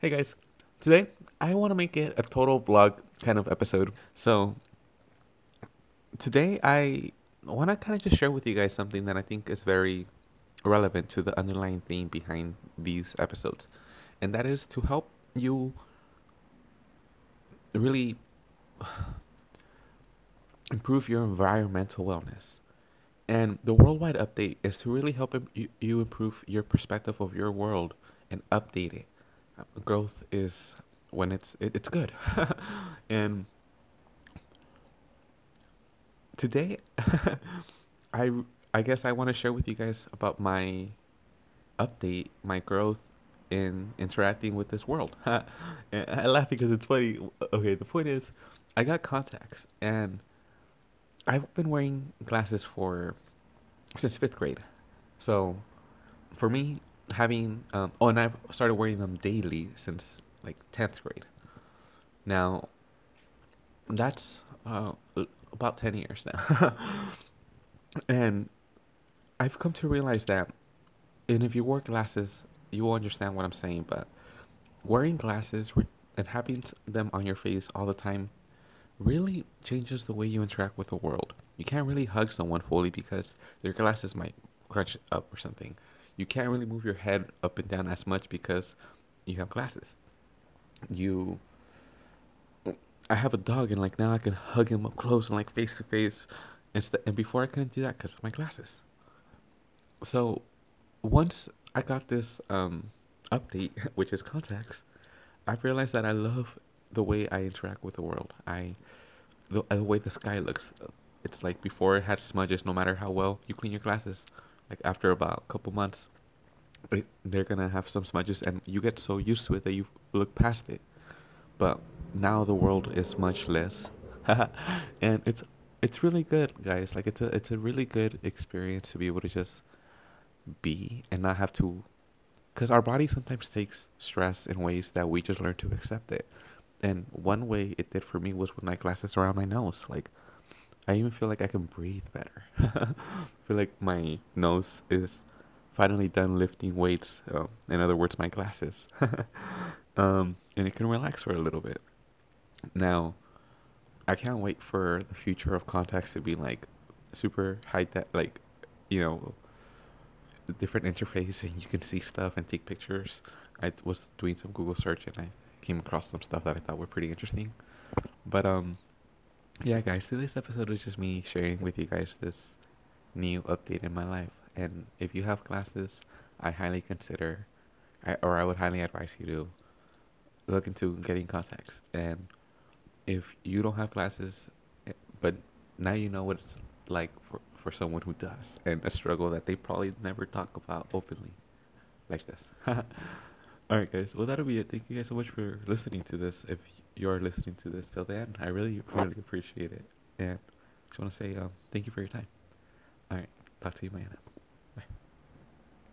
Hey guys, today I want to make it a total vlog kind of episode. So today I want to kind of just share with you guys something that I think is very relevant to the underlying theme behind these episodes, and that is to help you really improve your environmental wellness. And the worldwide update is to really help you, improve your perspective of your world and update it. Growth is when it's it, it's good. and today I I guess I want to share with you guys about my update, my growth in interacting with this world. I laugh because it's funny. Okay, the point is I got contacts and I've been wearing glasses for since fifth grade. So for me, having um, oh, and I've started wearing them daily since like tenth grade. Now that's uh, about ten years now, and I've come to realize that, and if you wear glasses, you will understand what I'm saying. But wearing glasses and having them on your face all the time really changes the way you interact with the world. You can't really hug someone fully because their glasses might crunch up or something. You can't really move your head up and down as much because you have glasses. You I have a dog and like now I can hug him up close and like face to face instead and before I couldn't do that because of my glasses. So once I got this um update which is contacts, I've realized that I love the way I interact with the world. I the, the way the sky looks. It's like before it had smudges. No matter how well you clean your glasses, like after about a couple months, it, they're gonna have some smudges, and you get so used to it that you look past it. But now the world is much less, and it's it's really good, guys. Like it's a it's a really good experience to be able to just be and not have to because our body sometimes takes stress in ways that we just learn to accept it. And one way it did for me was with my glasses around my nose. Like I even feel like I can breathe better. I feel like my nose is finally done lifting weights. Um, in other words, my glasses. um, and it can relax for a little bit. Now, I can't wait for the future of contacts to be like super high tech, like you know, different interface and you can see stuff and take pictures. I was doing some Google search and I came across some stuff that I thought were pretty interesting. But um yeah guys, today's episode is just me sharing with you guys this new update in my life. And if you have glasses, I highly consider I, or I would highly advise you to look into getting contacts. And if you don't have glasses eh, but now you know what it's like for, for someone who does and a struggle that they probably never talk about openly like this. All right, guys. Well, that'll be it. Thank you guys so much for listening to this. If you're listening to this till the end, I really, really appreciate it. And just want to say um, thank you for your time. All right. Talk to you, Mayana.